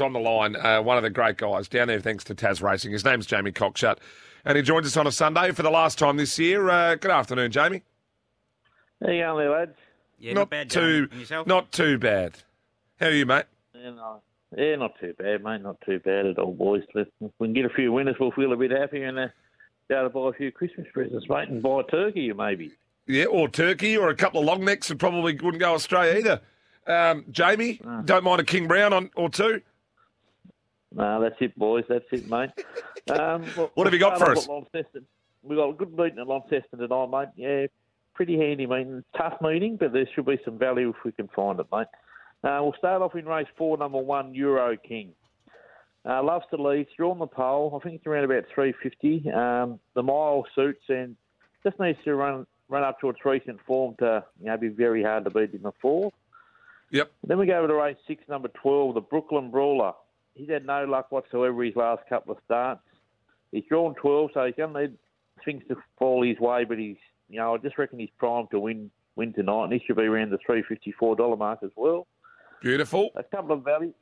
on the line, uh, one of the great guys down there, thanks to Tasracing. His name's Jamie Cockshutt, and he joins us on a Sunday for the last time this year. Uh, good afternoon, Jamie. How you going there, lads? Yeah, not, bad. too, Jamie. Yourself? not too bad. How are you, mate? Yeah, no, yeah, not too bad, mate. Not too bad at all, boys. If we can get a few winners, we'll feel a bit happier and uh, be able to buy a few Christmas presents, mate, and buy a turkey, maybe. Yeah, or turkey, or a couple of long necks that probably wouldn't go astray either. Um, Jamie, don't mind a King Brown on or two. No, that's it, boys. That's it, mate. Um, well, What have you got for us? We've got a good meeting at Launceston tonight, mate. Yeah, pretty handy meeting. Tough meeting, but there should be some value if we can find it, mate. Uh, we'll start off in race four, number one, Euro King. Uh, loves to lead. It's on the pole. I think it's around about 350. Um, the mile suits and just needs to run run up to its recent form to you know be very hard to beat in the four. Yep. Then we go over to race six, number 12, the Brooklyn Brawler. He's had no luck whatsoever his last couple of starts. He's drawn 12, so he's going to need things to fall his way, but he's, you know, I just reckon he's primed to win win tonight, and he should be around the $354 mark as well. Beautiful. A couple of value,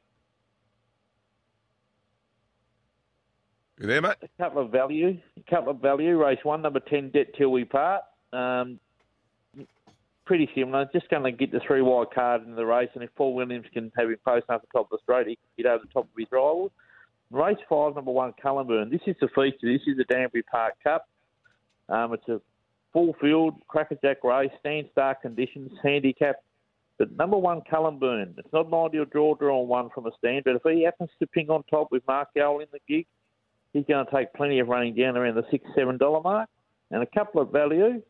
You there, mate? a couple of value, a couple of value. Race one, number 10, Debt Till We Part. Um, pretty similar. Just going to get the three wide card into the race, and if Paul Williams can have him post up the top of the straight, he can get over the top of his rivals. Race five, number one, Cullenburn. This is the feature. This is the Danbury Park Cup. Um, it's a full field crackerjack race, stand start conditions, handicap. But number one, Cullenburn. It's not an ideal draw draw one from a stand, but if he happens to ping on top with Mark Yole in the gig, he's going to take plenty of running down around the six, seven dollar mark. And a couple of value.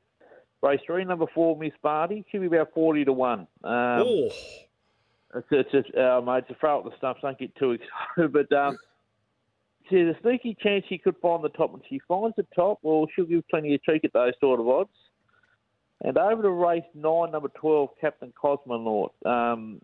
Race three, number four, Miss Barty. Should be about forty to one. Um, oh, it's, it's, it's uh, mate, it's a throw at the stumps. Don't get too excited, but um, there's a sneaky chance she could find the top. When she finds the top, well, she'll give plenty of cheek at those sort of odds. And over to race nine, number twelve, Captain Cosmonaut. Um,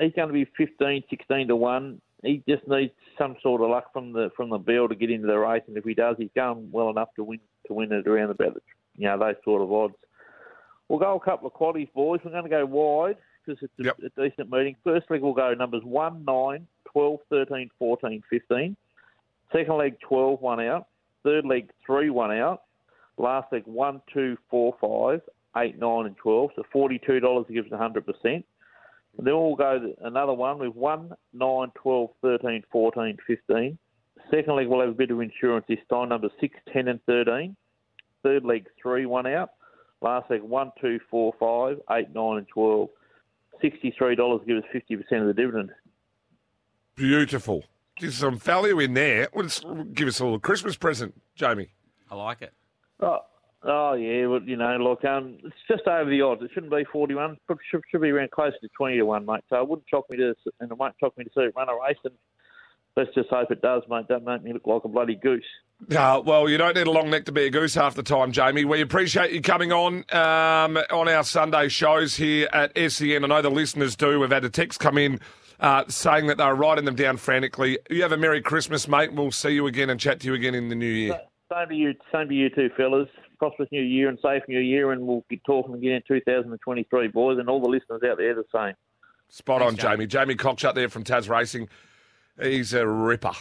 he's going to be 15, 16 to one. He just needs some sort of luck from the from the bill to get into the race, and if he does, he's going well enough to win to win it around about the, you know those sort of odds. We'll go a couple of qualities, boys. We're going to go wide because it's a, Yep. a decent meeting. First leg we'll go numbers 1, 9, 12, 13, 14, 15. Second leg 12, 1 out. Third leg 3, 1 out. Last leg 1, 2, 4, 5, 8, 9, and 12. So $42 gives 100%. And then we'll go another one with 1, 9, 12, 13, 14, 15. Second leg we'll have a bit of insurance this time, number 6, 10, and 13. Third leg 3, 1 out. Last leg 1, 2, 4, 5, 8, 9, and 12. $63 gives us 50% of the dividend. beautiful. There's some value in there. Well, it's- give us a little Christmas present, Jamie. I like it. Oh, oh yeah, well, you know, look, um, it's just over the odds. It shouldn't be 41. It should, should be around closer to 20 to 1, mate. So it wouldn't shock me to, and it won't shock me to see it run a race. And let's just hope it does, mate. Don't make me look like a bloody goose. Uh, well, you don't need a long neck to be a goose half the time, Jamie. We appreciate you coming on um, on our Sunday shows here at SEN. I know the listeners do. We've had a text come in uh, saying that they're writing them down frantically. You have a Merry Christmas, mate. We'll see you again and chat to you again in the new year. Same to you, same to you too, fellas. Prosperous new year and safe new year, and we'll get talking again in 2023, boys, and all the listeners out there the same. Spot on, Thanks, Jamie. Jamie Cockshutt there from Tasracing. He's a ripper.